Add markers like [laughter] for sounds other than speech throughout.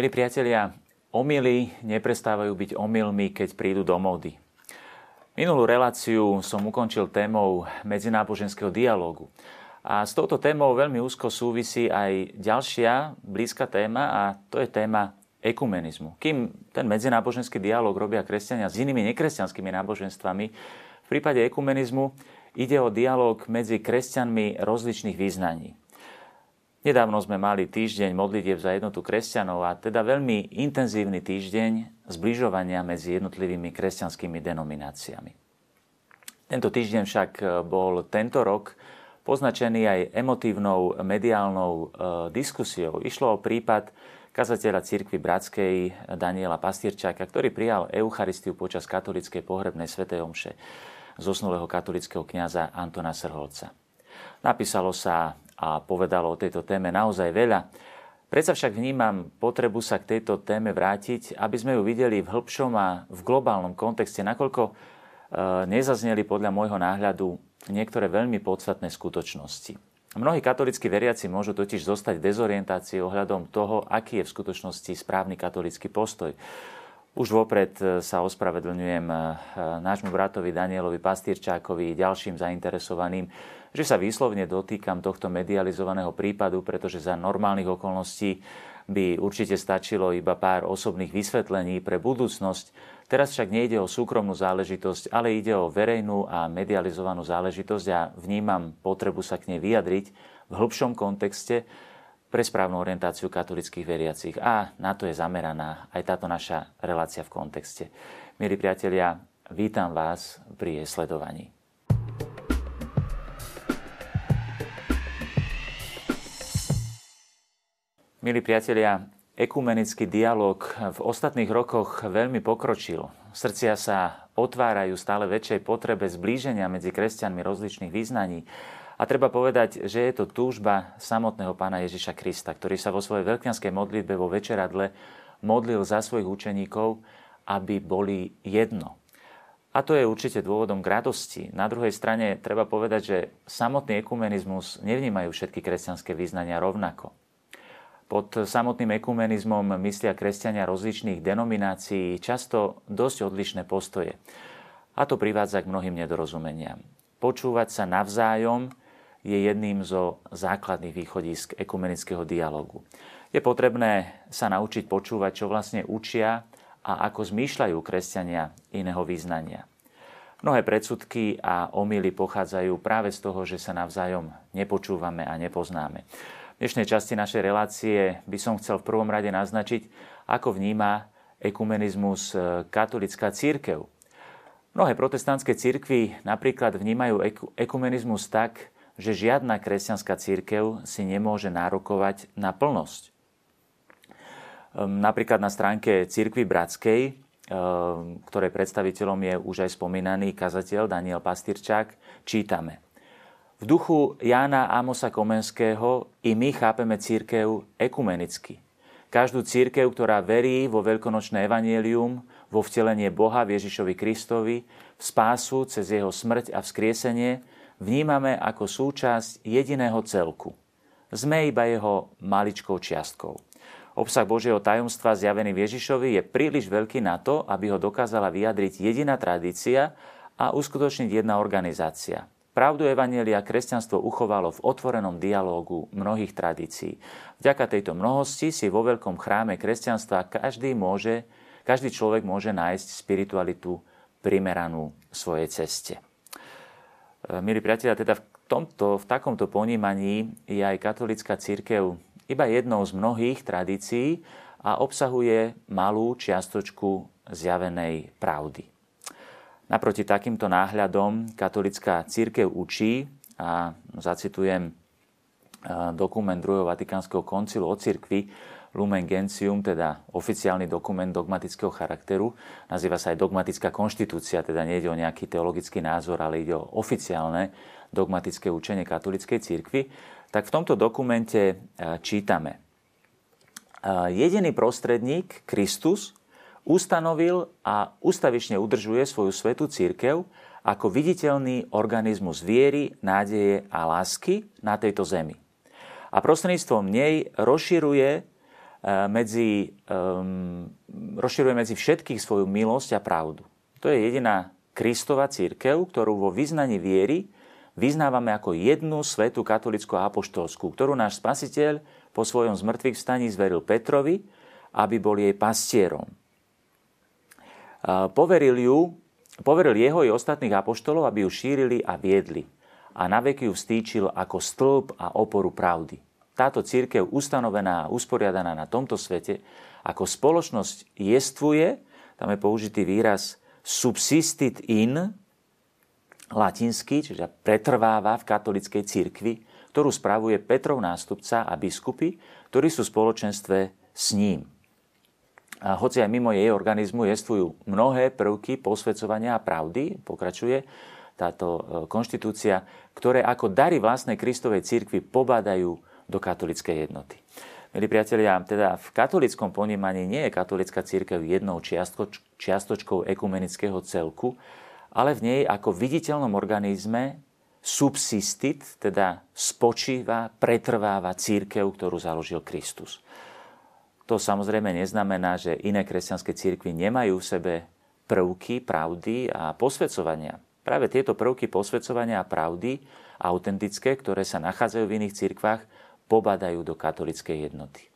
Milí priatelia, omily neprestávajú byť omylmi, keď prídu do módy. Minulú reláciu som ukončil témou medzináboženského dialógu. A s touto témou veľmi úzko súvisí aj ďalšia blízka téma a to je téma ekumenizmu. Kým ten medzináboženský dialóg robia kresťania s inými nekresťanskými náboženstvami, v prípade ekumenizmu ide o dialóg medzi kresťanmi rozličných význaní. Nedávno sme mali týždeň modlitieb za jednotu kresťanov a teda veľmi intenzívny týždeň zbližovania medzi jednotlivými kresťanskými denomináciami. Tento týždeň však e, bol tento rok poznačený aj emotívnou mediálnou e, diskusiou. Išlo o prípad kazateľa cirkvi Bratskej Daniela Pastierčáka, ktorý prijal Eucharistiu počas katolickej pohrebnej svätej omše zosnulého katolického kňaza Antona Srholca. Napísalo sa a povedalo o tejto téme naozaj veľa. Predsa však vnímam potrebu sa k tejto téme vrátiť, aby sme ju videli v hĺbšom a v globálnom kontexte, nakoľko e, nezazneli podľa môjho náhľadu niektoré veľmi podstatné skutočnosti. Mnohí katolícky veriaci môžu totiž zostať v dezorientácii ohľadom toho, aký je v skutočnosti správny katolický postoj. Už vopred e, sa ospravedlňujem e, nášmu bratovi Danielovi Pastýrčákovi, ďalším zainteresovaným, že sa výslovne dotýkam tohto medializovaného prípadu, pretože za normálnych okolností by určite stačilo iba pár osobných vysvetlení pre budúcnosť. Teraz však nejde o súkromnú záležitosť, ale ide o verejnú a medializovanú záležitosť a vnímam potrebu sa k nej vyjadriť v hĺbšom kontexte, pre správnu orientáciu katolických veriacich. A na to je zameraná aj táto naša relácia v kontexte. Milí priatelia, vítam vás pri jej sledovaní. Milí priatelia, ekumenický dialog v ostatných rokoch veľmi pokročil. Srdcia sa otvárajú stále väčšej potrebe zblíženia medzi kresťanmi rozličných význaní a treba povedať, že je to túžba samotného pána Ježiša Krista, ktorý sa vo svojej veľkňanskej modlitbe vo večeradle modlil za svojich učeníkov, aby boli jedno. A to je určite dôvodom k radosti. Na druhej strane treba povedať, že samotný ekumenizmus nevnímajú všetky kresťanské význania rovnako. Pod samotným ekumenizmom myslia kresťania rozličných denominácií často dosť odlišné postoje. A to privádza k mnohým nedorozumeniam. Počúvať sa navzájom je jedným zo základných východisk ekumenického dialogu. Je potrebné sa naučiť počúvať, čo vlastne učia a ako zmýšľajú kresťania iného význania. Mnohé predsudky a omily pochádzajú práve z toho, že sa navzájom nepočúvame a nepoznáme. V dnešnej časti našej relácie by som chcel v prvom rade naznačiť, ako vníma ekumenizmus e, katolická církev. Mnohé protestantské církvy napríklad vnímajú ekumenizmus tak, že žiadna kresťanská církev si nemôže nárokovať na plnosť. Ehm, napríklad na stránke Církvy Bratskej, ehm, ktorej predstaviteľom je už aj spomínaný kazateľ Daniel Pastýrčák, čítame. V duchu Jána Amosa Komenského i my chápeme církev ekumenicky. Každú církev, ktorá verí vo veľkonočné evanielium, vo vtelenie Boha v Ježišovi Kristovi, v spásu cez jeho smrť a vzkriesenie, vnímame ako súčasť jediného celku. Sme iba jeho maličkou čiastkou. Obsah Božieho tajomstva zjavený Ježišovi je príliš veľký na to, aby ho dokázala vyjadriť jediná tradícia a uskutočniť jedna organizácia. Pravdu Evanielia kresťanstvo uchovalo v otvorenom dialógu mnohých tradícií. Vďaka tejto mnohosti si vo veľkom chráme kresťanstva každý, môže, každý človek môže nájsť spiritualitu primeranú svojej ceste. E, milí priatelia, teda v, tomto, v takomto ponímaní je aj katolická církev iba jednou z mnohých tradícií a obsahuje malú čiastočku zjavenej pravdy. Naproti takýmto náhľadom katolická církev učí, a zacitujem e, dokument druhého Vatikánskeho koncilu o cirkvi, Lumen Gentium, teda oficiálny dokument dogmatického charakteru. Nazýva sa aj dogmatická konštitúcia, teda nejde o nejaký teologický názor, ale ide o oficiálne dogmatické učenie katolíckej cirkvi. Tak v tomto dokumente e, čítame. E, jediný prostredník, Kristus, ustanovil a ustavične udržuje svoju svetú církev ako viditeľný organizmus viery, nádeje a lásky na tejto zemi. A prostredníctvom nej rozširuje medzi, um, rozširuje medzi všetkých svoju milosť a pravdu. To je jediná Kristova církev, ktorú vo vyznaní viery vyznávame ako jednu svetu katolickú a apoštolskú, ktorú náš spasiteľ po svojom zmrtvých vstaní zveril Petrovi, aby bol jej pastierom. Poveril, ju, poveril jeho i ostatných apoštolov, aby ju šírili a viedli a naveky ju vstýčil ako stĺp a oporu pravdy. Táto církev ustanovená a usporiadaná na tomto svete ako spoločnosť jestvuje, tam je použitý výraz subsistit in, latinský, čiže pretrváva v katolickej cirkvi, ktorú spravuje Petrov nástupca a biskupy, ktorí sú v spoločenstve s ním. A hoci aj mimo jej organizmu jestvujú mnohé prvky posvedcovania a pravdy, pokračuje táto e, konštitúcia, ktoré ako dary vlastnej Kristovej cirkvi pobádajú do katolickej jednoty. Milí priatelia, teda v katolickom ponímaní nie je katolická církev jednou čiastočkou ekumenického celku, ale v nej ako viditeľnom organizme subsistit, teda spočíva, pretrváva církev, ktorú založil Kristus. To samozrejme neznamená, že iné kresťanské církvy nemajú v sebe prvky pravdy a posvedcovania. Práve tieto prvky posvedcovania a pravdy, autentické, ktoré sa nachádzajú v iných cirkvách, pobadajú do katolickej jednoty.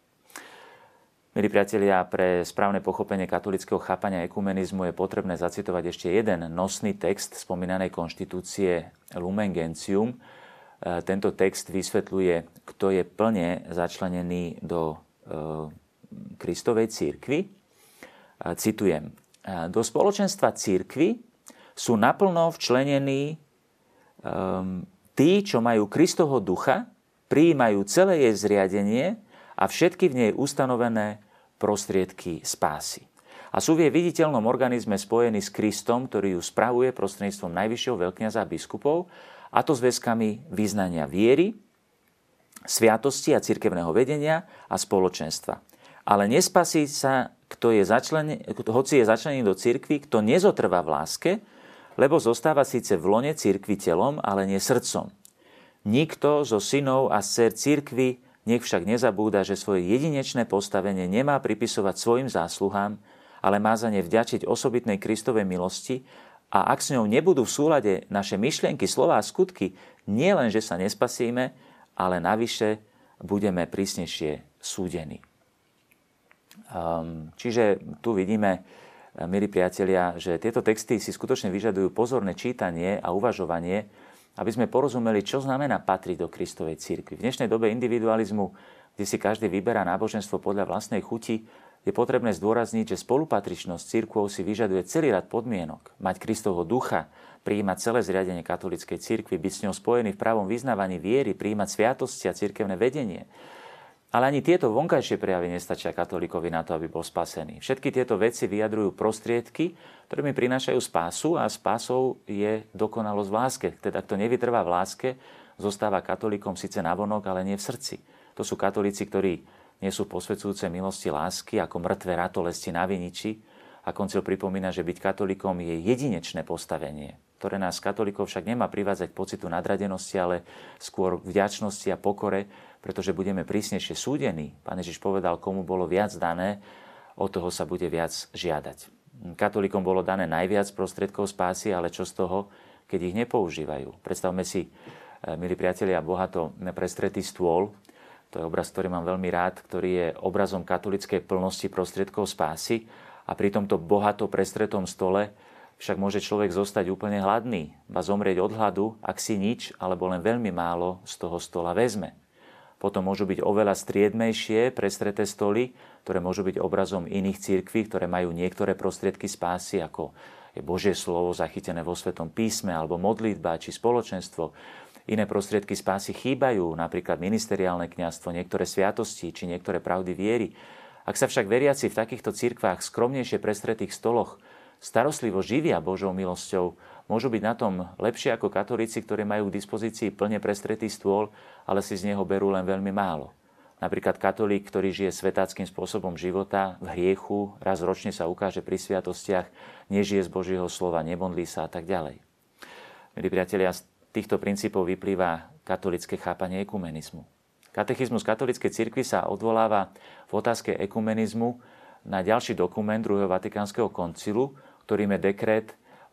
Milí priatelia, pre správne pochopenie katolického chápania ekumenizmu je potrebné zacitovať ešte jeden nosný text spomínanej konštitúcie Lumen Gentium. E, tento text vysvetľuje, kto je plne začlenený do e, Kristovej církvy. Citujem. E, do spoločenstva církvy sú naplno včlenení tí, čo majú Kristovho ducha, prijímajú celé jej zriadenie a všetky v nej ustanovené prostriedky spásy. A sú v jej viditeľnom organizme spojení s Kristom, ktorý ju spravuje prostredníctvom najvyššieho veľkňaza a biskupov, a to zväzkami význania viery, sviatosti a cirkevného vedenia a spoločenstva. Ale nespasí sa, kto je začlen, hoci je začlený do cirkvy, kto nezotrvá v láske, lebo zostáva síce v lone cirkvi telom, ale nie srdcom. Nikto zo synov a dcer cirkvy nech však nezabúda, že svoje jedinečné postavenie nemá pripisovať svojim zásluhám, ale má za ne vďačiť osobitnej Kristovej milosti a ak s ňou nebudú v súlade naše myšlienky, slová a skutky, nie len, že sa nespasíme, ale navyše budeme prísnejšie súdení. Um, čiže tu vidíme, eh, milí priatelia, že tieto texty si skutočne vyžadujú pozorné čítanie a uvažovanie, aby sme porozumeli, čo znamená patriť do Kristovej církvy. V dnešnej dobe individualizmu, kde si každý vyberá náboženstvo podľa vlastnej chuti, je potrebné zdôrazniť, že spolupatričnosť církvou si vyžaduje celý rad podmienok. Mať Kristovho ducha, prijímať celé zriadenie katolíckej církvy, byť s ňou spojený v pravom vyznávaní viery, prijímať sviatosti a církevné vedenie, ale ani tieto vonkajšie prejavy nestačia katolíkovi na to, aby bol spasený. Všetky tieto veci vyjadrujú prostriedky, ktoré mi prinášajú spásu a spásou je dokonalosť v láske. Teda kto nevytrvá v láske, zostáva katolíkom síce navonok, ale nie v srdci. To sú katolíci, ktorí nie sú posvedzujúce milosti lásky, ako mŕtve ratolesti na viniči. A koncil pripomína, že byť katolíkom je jedinečné postavenie, ktoré nás katolíkov však nemá privádzať pocitu nadradenosti, ale skôr vďačnosti a pokore, pretože budeme prísnejšie súdení. Pán Ježiš povedal, komu bolo viac dané, od toho sa bude viac žiadať. Katolíkom bolo dané najviac prostriedkov spásy, ale čo z toho, keď ich nepoužívajú? Predstavme si, eh, milí priatelia, bohato prestretý stôl. To je obraz, ktorý mám veľmi rád, ktorý je obrazom katolickej plnosti prostriedkov spásy. A pri tomto bohato prestretom stole však môže človek zostať úplne hladný, a zomrieť od hladu, ak si nič alebo len veľmi málo z toho stola vezme. Potom môžu byť oveľa striedmejšie prestreté stoly, ktoré môžu byť obrazom iných církví, ktoré majú niektoré prostriedky spásy, ako je Božie slovo zachytené vo Svetom písme, alebo modlitba, či spoločenstvo. Iné prostriedky spásy chýbajú, napríklad ministeriálne kňazstvo, niektoré sviatosti, či niektoré pravdy viery. Ak sa však veriaci v takýchto cirkvách skromnejšie prestretých stoloch starostlivo živia Božou milosťou, môžu byť na tom lepšie ako katolíci, ktorí majú k dispozícii plne prestretý stôl, ale si z neho berú len veľmi málo. Napríklad katolík, ktorý žije svetáckým spôsobom života, v hriechu, raz ročne sa ukáže pri sviatostiach, nežije z Božieho slova, nemodlí sa a tak ďalej. Milí priatelia, z týchto princípov vyplýva katolické chápanie ekumenizmu. Katechizmus katolíckej cirkvi sa odvoláva v otázke ekumenizmu na ďalší dokument druhého Vatikánskeho koncilu, ktorým je dekret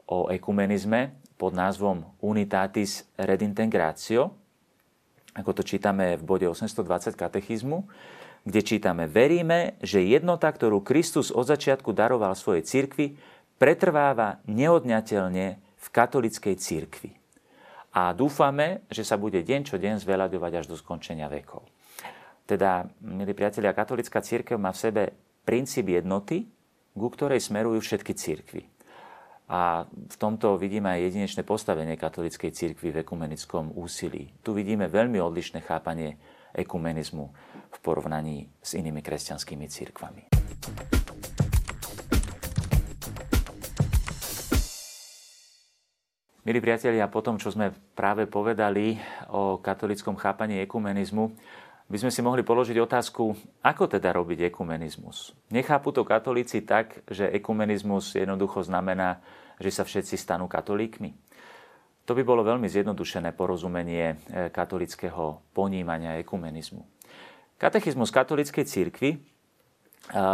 o ekumenizme pod názvom Unitatis Redintegratio, ako to čítame v bode 820 katechizmu, kde čítame Veríme, že jednota, ktorú Kristus od začiatku daroval svojej cirkvi, pretrváva neodňateľne v katolickej cirkvi. A dúfame, že sa bude deň čo deň zveľaďovať až do skončenia vekov. Teda, milí priatelia, katolická církev má v sebe princíp jednoty, ku ktorej smerujú všetky církvy. A v tomto vidíme aj jedinečné postavenie katolíckej cirkvi v ekumenickom úsilí. Tu vidíme veľmi odlišné chápanie ekumenizmu v porovnaní s inými kresťanskými církvami. Milí priatelia, po tom, čo sme práve povedali o katolickom chápaní ekumenizmu, by sme si mohli položiť otázku, ako teda robiť ekumenizmus. Nechápu to katolíci tak, že ekumenizmus jednoducho znamená, že sa všetci stanú katolíkmi. To by bolo veľmi zjednodušené porozumenie e, katolického ponímania ekumenizmu. Katechizmus katolíckej církvy e,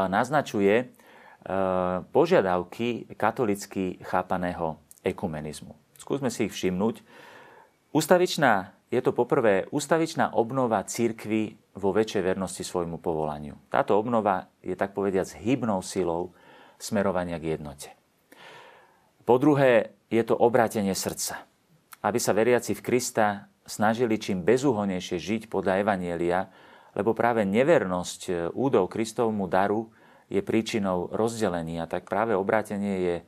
naznačuje e, požiadavky katolicky chápaného ekumenizmu. Skúsme si ich všimnúť. Ustavičná je to poprvé ustavičná obnova církvy vo väčšej vernosti svojmu povolaniu. Táto obnova je tak povediac hybnou silou smerovania k jednote. Po druhé, je to obrátenie srdca. Aby sa veriaci v Krista snažili čím bezúhonejšie žiť podľa Evanielia, lebo práve nevernosť údov Kristovmu daru je príčinou rozdelenia, tak práve obrátenie je e,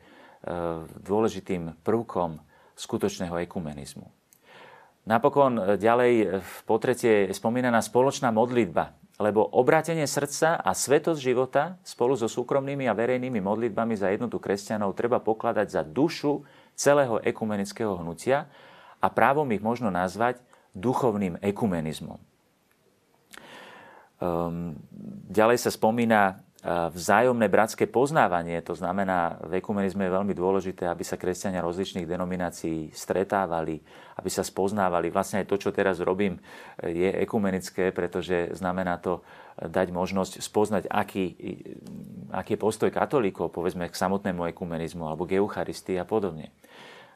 dôležitým prvkom skutočného ekumenizmu. Napokon e, ďalej e, po tretie je spomínaná spoločná modlitba, lebo obrátenie srdca a svetosť života spolu so súkromnými a verejnými modlitbami za jednotu kresťanov treba pokladať za dušu celého ekumenického hnutia a právom ich možno nazvať duchovným ekumenizmom. Um, ďalej sa spomína vzájomné bratské poznávanie, to znamená, v ekumenizme je veľmi dôležité, aby sa kresťania rozličných denominácií stretávali, aby sa spoznávali. Vlastne aj to, čo teraz robím, je ekumenické, pretože znamená to dať možnosť spoznať, aký, aký je postoj katolíkov, povedzme, k samotnému ekumenizmu alebo k Eucharistii a podobne.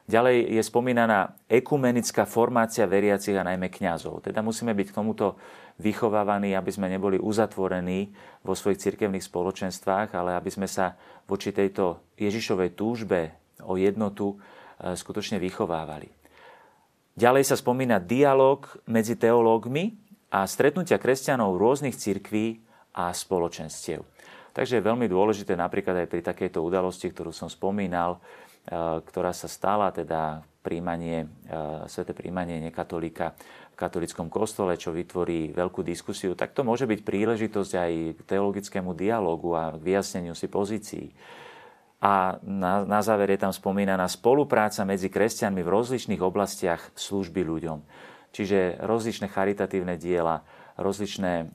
Ďalej je spomínaná ekumenická formácia veriacich a najmä kňazov. Teda musíme byť k tomuto vychovávaní, aby sme neboli uzatvorení vo svojich cirkevných spoločenstvách, ale aby sme sa voči tejto Ježišovej túžbe o jednotu e, skutočne vychovávali. Ďalej sa spomína dialog medzi teológmi a stretnutia kresťanov rôznych cirkví a spoločenstiev. Takže je veľmi dôležité napríklad aj pri takejto udalosti, ktorú som spomínal, ktorá sa stala, teda príjmanie, e, sveté príjmanie nekatolíka v katolickom kostole, čo vytvorí veľkú diskusiu, tak to môže byť príležitosť aj k teologickému dialogu a k vyjasneniu si pozícií. A na, na záver je tam spomínaná spolupráca medzi kresťanmi v rozličných oblastiach služby ľuďom. Čiže rozličné charitatívne diela, rozličné e,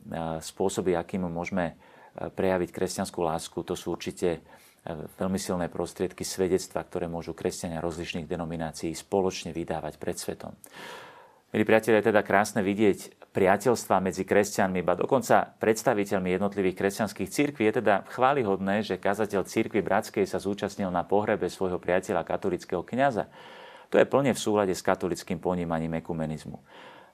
spôsoby, akým môžeme prejaviť kresťanskú lásku, to sú určite veľmi silné prostriedky svedectva, ktoré môžu kresťania rozličných denominácií spoločne vydávať pred svetom. Milí priatelia, je teda krásne vidieť priateľstva medzi kresťanmi, ba dokonca predstaviteľmi jednotlivých kresťanských církví. Je teda chválihodné, že kazateľ církvy bratskej sa zúčastnil na pohrebe svojho priateľa katolického kňaza. To je plne v súlade s katolickým ponímaním ekumenizmu.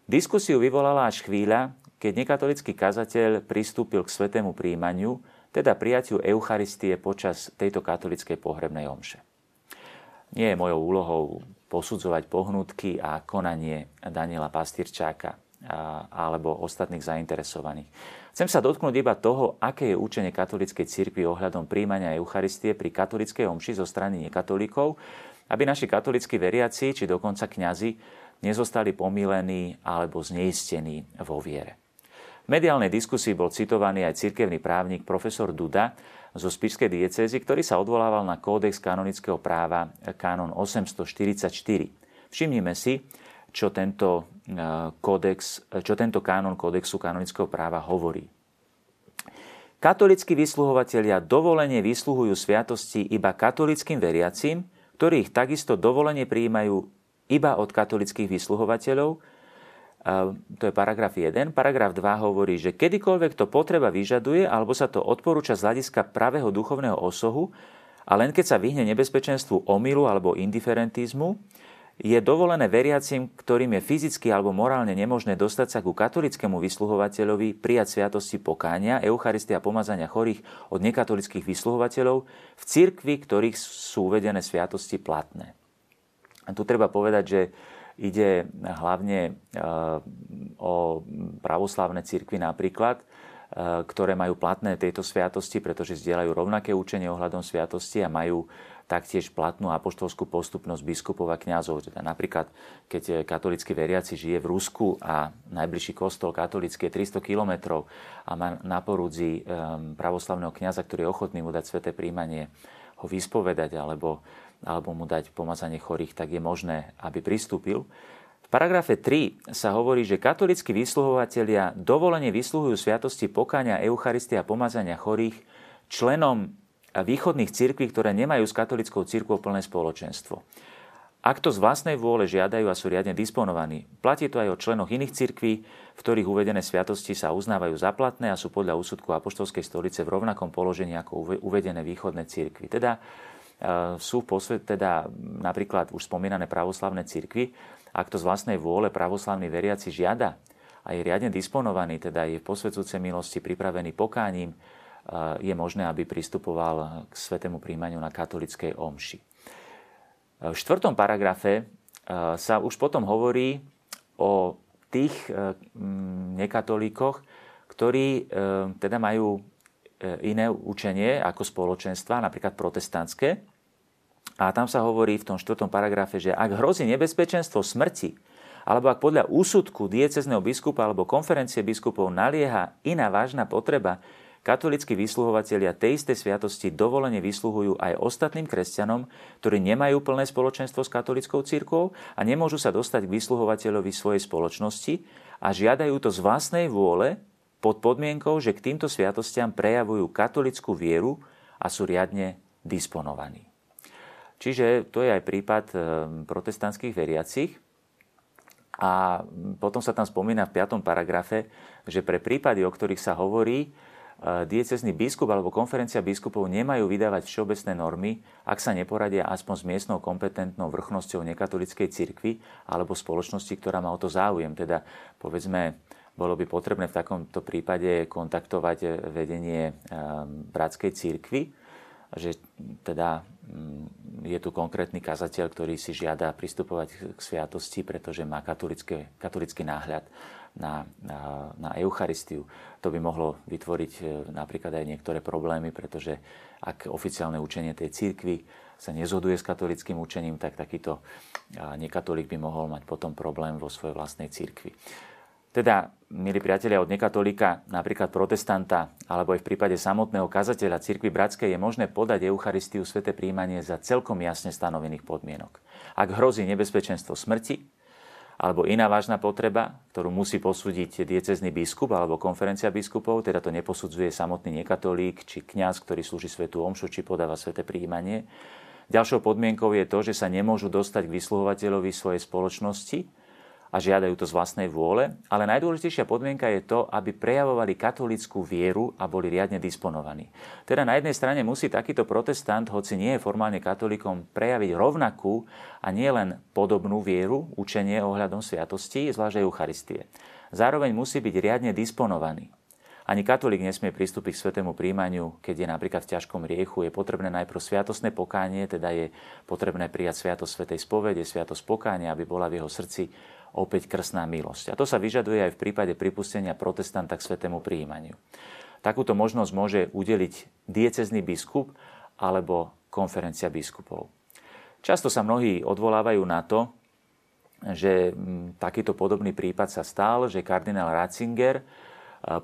Diskusiu vyvolala až chvíľa, keď nekatolický kazateľ pristúpil k svetému príjmaniu teda prijatiu Eucharistie počas tejto katolickej pohrebnej omše. Nie je mojou úlohou posudzovať pohnutky a konanie Daniela Pastýrčáka alebo ostatných zainteresovaných. Chcem sa dotknúť iba toho, aké je učenie katolíckej cirkvi ohľadom príjmania Eucharistie pri katolickej omši zo strany nekatolíkov, aby naši katolíckí veriaci či dokonca kňazi nezostali pomílení alebo zneistení vo viere. V mediálnej diskusii bol citovaný aj cirkevný právnik profesor Duda zo Spišskej diecézy, ktorý sa odvolával na kódex kanonického práva kanon 844. Všimnime si, čo tento, e, kódex, čo tento kánon kódexu kanonického práva hovorí. Katolickí vysluhovatelia dovolenie vysluhujú sviatosti iba katolickým veriacim, ktorých takisto dovolenie prijímajú iba od katolických vysluhovateľov, to je paragraf 1. Paragraf 2 hovorí, že kedykoľvek to potreba vyžaduje alebo sa to odporúča z hľadiska pravého duchovného osohu a len keď sa vyhne nebezpečenstvu omylu alebo indiferentizmu, je dovolené veriacim, ktorým je fyzicky alebo morálne nemožné dostať sa ku katolickému vysluhovateľovi, prijať sviatosti pokánia, eucharistia a pomazania chorých od nekatolických vysluhovateľov v cirkvi, ktorých sú uvedené sviatosti platné. A tu treba povedať, že ide hlavne e, o pravoslavné cirkvy napríklad, e, ktoré majú platné tejto sviatosti, pretože zdieľajú rovnaké učenie ohľadom sviatosti a majú taktiež platnú apoštolskú postupnosť biskupov a kňazov. Teda napríklad, keď katolický veriaci žije v Rusku a najbližší kostol katolický je 300 kilometrov a má na porúdzi um, pravoslavného kňaza, ktorý je ochotný mu dať sveté príjmanie, ho vyspovedať alebo, alebo mu dať pomazanie chorých, tak je možné, aby pristúpil. V paragrafe 3 sa hovorí, že katolickí vysluhovatelia dovolenie vysluhujú sviatosti pokania, Eucharistia a pomazania chorých členom východných cirkví, ktoré nemajú s katolickou cirkvou plné spoločenstvo. Ak to z vlastnej vôle žiadajú a sú riadne disponovaní, platí to aj o členoch iných cirkví, v ktorých uvedené sviatosti sa uznávajú za platné a sú podľa úsudku Apoštolskej stolice v rovnakom položení ako uvedené východné cirkvy. Teda e, sú posvet, teda napríklad už spomínané pravoslavné cirkvy, ak to z vlastnej vôle pravoslavný veriaci žiada a je riadne disponovaný, teda je v posvedzujúcej milosti pripravený pokáním, je možné, aby pristupoval k svetému príjmaniu na katolickej omši. V štvrtom paragrafe e, sa už potom hovorí o tých e, nekatolíkoch, ktorí e, teda majú iné učenie ako spoločenstva, napríklad protestantské. A tam sa hovorí v tom štvrtom paragrafe, že ak hrozí nebezpečenstvo smrti, alebo ak podľa úsudku diecezneho biskupa alebo konferencie biskupov nalieha iná vážna potreba, Katolíckí vysluhovatelia tej istej sviatosti dovolene vysluhujú aj ostatným kresťanom, ktorí nemajú plné spoločenstvo s katolickou církvou a nemôžu sa dostať k vysluhovateľovi svojej spoločnosti a žiadajú to z vlastnej vôle pod podmienkou, že k týmto sviatostiam prejavujú katolickú vieru a sú riadne disponovaní. Čiže to je aj prípad eh, protestantských veriacich. A potom sa tam spomína v 5. paragrafe, že pre prípady, o ktorých sa hovorí, diecezný biskup alebo konferencia biskupov nemajú vydávať všeobecné normy, ak sa neporadia aspoň s miestnou kompetentnou vrchnosťou nekatolickej cirkvi alebo spoločnosti, ktorá má o to záujem. Teda povedzme, bolo by potrebné v takomto prípade kontaktovať vedenie ehm, bratskej cirkvi, že teda mm, je tu konkrétny kazateľ, ktorý si žiada pristupovať k sviatosti, pretože má katolický náhľad na, na, na Eucharistiu. To by mohlo vytvoriť e, napríklad aj niektoré problémy, pretože ak oficiálne učenie tej církvy sa nezhoduje s katolickým učením, tak takýto nekatolík by mohol mať potom problém vo svojej vlastnej církvi. Teda, milí priatelia, od nekatolíka, napríklad protestanta, alebo aj v prípade samotného kazateľa cirkvi bratskej je možné podať Eucharistiu sveté príjmanie za celkom jasne stanovených podmienok. Ak hrozí nebezpečenstvo smrti, alebo iná vážna potreba, ktorú musí posúdiť diecezný biskup alebo konferencia biskupov, teda to neposudzuje samotný nekatolík či kňaz, ktorý slúži svetú omšu či podáva sveté príjmanie. Ďalšou podmienkou je to, že sa nemôžu dostať k vysluhovateľovi svojej spoločnosti, a žiadajú to z vlastnej vôle, ale najdôležitejšia podmienka je to, aby prejavovali katolickú vieru a boli riadne disponovaní. Teda na jednej strane musí takýto protestant, hoci nie je formálne katolíkom, prejaviť rovnakú a nielen podobnú vieru, učenie ohľadom sviatosti, zvlášť Eucharistie. Zároveň musí byť riadne disponovaný. Ani katolík nesmie pristúpiť k svetému príjmaniu, keď je napríklad v ťažkom riechu. Je potrebné najprv sviatosné pokánie, teda je potrebné prijať sviatosť svetej spovede, sviatosť pokánia, aby bola v jeho srdci opäť krstná milosť. A to sa vyžaduje aj v prípade pripustenia protestanta k svetému príjmaniu. Takúto možnosť môže udeliť diecezný biskup alebo konferencia biskupov. Často sa mnohí odvolávajú na to, že mm, takýto podobný prípad sa stal, že kardinál Ratzinger e,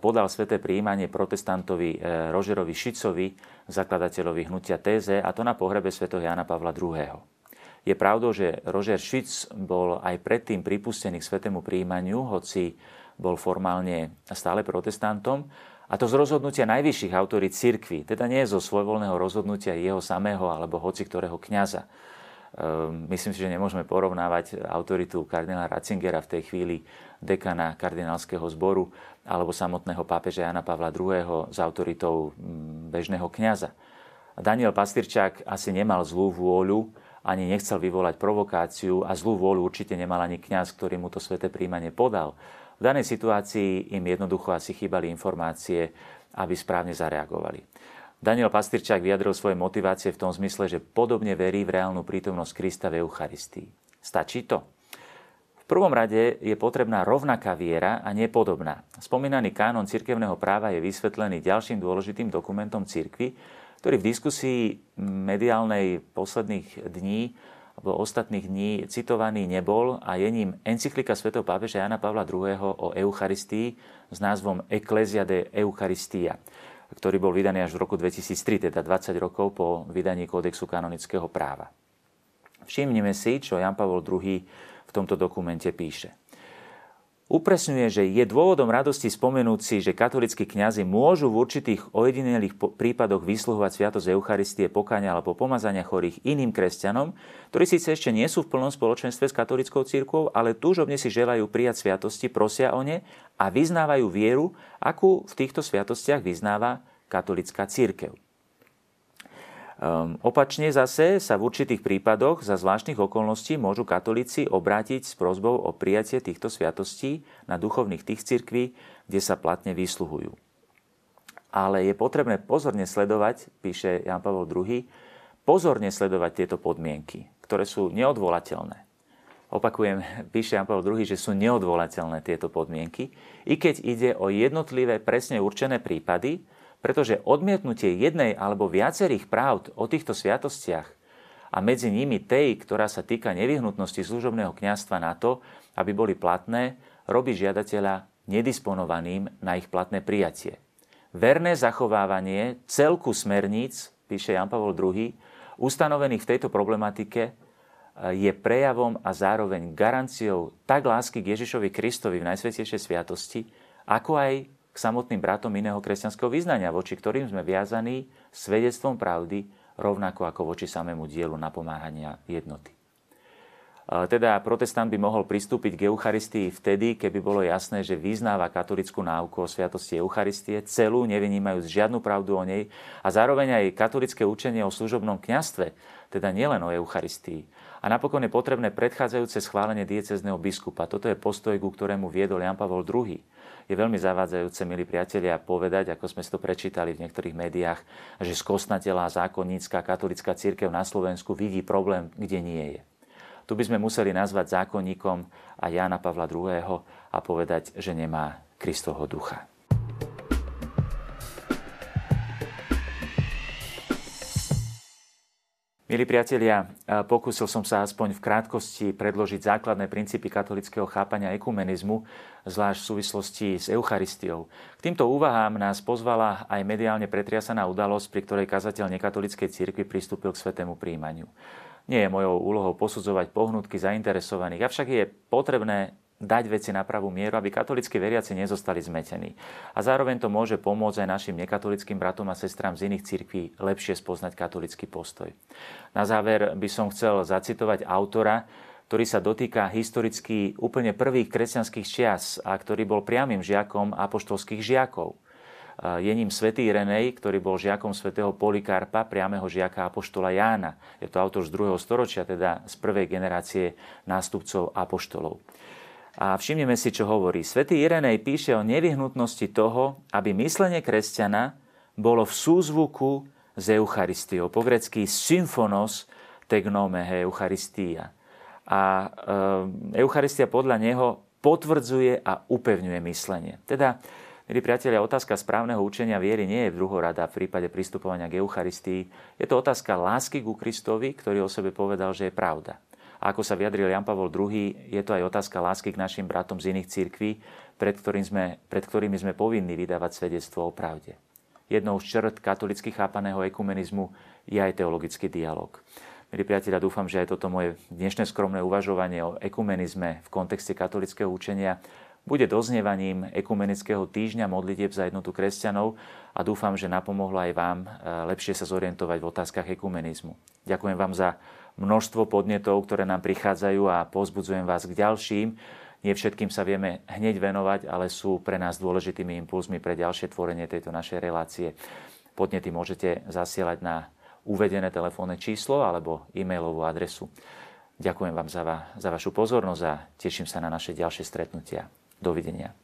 podal sveté príjmanie protestantovi e, Rožerovi Šicovi, zakladateľovi hnutia Téze, a to na pohrebe svätého Jana Pavla II. Je pravdou, že Roger Schütz bol aj predtým pripustený k svetému príjmaniu, hoci bol formálne stále protestantom, a to z rozhodnutia najvyšších autorít cirkvy, teda nie zo svojvoľného rozhodnutia jeho samého alebo hoci ktorého kňaza. myslím si, že nemôžeme porovnávať autoritu kardinála Ratzingera v tej chvíli dekana kardinálskeho zboru alebo samotného pápeža Jana Pavla II. s autoritou mm, bežného kňaza. Daniel Pastyrčák asi nemal zlú vôľu, ani nechcel vyvolať provokáciu a zlú vôľu určite nemal ani kňaz, ktorý mu to sveté príjmanie podal. V danej situácii im jednoducho asi chýbali informácie, aby správne zareagovali. Daniel Pastyrčák vyjadril svoje motivácie v tom zmysle, že podobne verí v reálnu prítomnosť Krista v Eucharistii. Stačí to? V prvom rade je potrebná rovnaká viera a nepodobná. Spomínaný kánon cirkevného práva je vysvetlený ďalším dôležitým dokumentom cirkvy, ktorý v diskusii mediálnej posledných dní alebo ostatných dní citovaný nebol a je ním encyklika svätého pápeža Jana Pavla II. o Eucharistii s názvom Ecclesia de Eucharistia ktorý bol vydaný až v roku 2003, teda 20 rokov po vydaní kódexu kanonického práva. Všimnime si, čo Jan Pavol II v tomto dokumente píše. Upresňuje, že je dôvodom radosti spomenúť si, že katolickí kňazi môžu v určitých ojedinelých prípadoch vysluhovať sviatosť Eucharistie, pokania alebo pomazania chorých iným kresťanom, ktorí síce ešte nie sú v plnom spoločenstve s katolickou církvou, ale túžobne si želajú prijať sviatosti, prosia o ne a vyznávajú vieru, akú v týchto sviatostiach vyznáva katolická církev. Um, opačne zase sa v určitých prípadoch za zvláštnych okolností môžu katolíci obrátiť s prozbou o prijatie týchto sviatostí na duchovných tých cirkví, kde sa platne vysluhujú. Ale je potrebné pozorne sledovať, píše Jan Pavel II, pozorne sledovať tieto podmienky, ktoré sú neodvolateľné. Opakujem, [laughs] píše Jan Pavel II, že sú neodvolateľné tieto podmienky, i keď ide o jednotlivé presne určené prípady, pretože odmietnutie jednej alebo viacerých pravd o týchto sviatostiach a medzi nimi tej, ktorá sa týka nevyhnutnosti služobného kňazstva na to, aby boli platné, robí žiadateľa nedisponovaným na ich platné prijatie. Verné zachovávanie celku smerníc, píše Jan Pavel II, ustanovených v tejto problematike, je prejavom a zároveň garanciou tak lásky k Ježišovi Kristovi v Najsvetejšej sviatosti, ako aj k samotným bratom iného kresťanského vyznania, voči ktorým sme viazaní svedectvom pravdy, rovnako ako voči samému dielu napomáhania jednoty. Teda protestant by mohol pristúpiť k Eucharistii vtedy, keby bolo jasné, že vyznáva katolickú náuku o sviatosti Eucharistie, celú, nevynímajúc žiadnu pravdu o nej a zároveň aj katolické učenie o služobnom kňastve, teda nielen o Eucharistii. A napokon je potrebné predchádzajúce schválenie diecezneho biskupa. Toto je postoj, ku ktorému viedol Jan Pavol II je veľmi zavádzajúce, milí priatelia, povedať, ako sme si to prečítali v niektorých médiách, že skosnatelá zákonnícka katolická církev na Slovensku vidí problém, kde nie je. Tu by sme museli nazvať zákonníkom a Jána Pavla II. a povedať, že nemá Kristovho ducha. Milí priatelia, pokúsil som sa aspoň v krátkosti predložiť základné princípy katolického chápania ekumenizmu, zvlášť v súvislosti s Eucharistiou. K týmto úvahám nás pozvala aj mediálne pretriasaná udalosť, pri ktorej kazateľ nekatolickej cirkvi pristúpil k svetému príjmaniu. Nie je mojou úlohou posudzovať pohnutky zainteresovaných, avšak je potrebné dať veci na pravú mieru, aby katolíckí veriaci nezostali zmetení. A zároveň to môže pomôcť aj našim nekatolickým bratom a sestrám z iných cirkví lepšie spoznať katolický postoj. Na záver by som chcel zacitovať autora, ktorý sa dotýka historicky úplne prvých kresťanských čias a ktorý bol priamým žiakom apoštolských žiakov. Je ním svätý Renej, ktorý bol žiakom svätého Polikarpa, priameho žiaka apoštola Jána. Je to autor z druhého storočia, teda z prvej generácie nástupcov apoštolov. A všimneme si, čo hovorí. Svetý Irenej píše o nevyhnutnosti toho, aby myslenie kresťana bolo v súzvuku s Eucharistiou. Po grecky symfonos tegnomehe Eucharistia. A e, Eucharistia podľa neho potvrdzuje a upevňuje myslenie. Teda, milí priatelia, otázka správneho učenia viery nie je v druhorada v prípade pristupovania k Eucharistii. Je to otázka lásky ku Kristovi, ktorý o sebe povedal, že je pravda. A ako sa vyjadril Jan Pavol II, je to aj otázka lásky k našim bratom z iných církví, pred, ktorým sme, pred ktorými sme povinní vydávať svedectvo o pravde. Jednou z črt katolicky chápaného ekumenizmu je aj teologický dialog. Milí priatelia, dúfam, že aj toto moje dnešné skromné uvažovanie o ekumenizme v kontexte katolického učenia bude doznievaním ekumenického týždňa modlitieb za jednotu kresťanov a dúfam, že napomohlo aj vám eh, lepšie sa zorientovať v otázkach ekumenizmu. Ďakujem vám za množstvo podnetov, ktoré nám prichádzajú a pozbudzujem vás k ďalším. Nie všetkým sa vieme hneď venovať, ale sú pre nás dôležitými impulzmi pre ďalšie tvorenie tejto našej relácie. Podnety môžete zasielať na uvedené telefónne číslo alebo e-mailovú adresu. Ďakujem vám za, va, za vašu pozornosť a teším sa na naše ďalšie stretnutia. Dovidenia.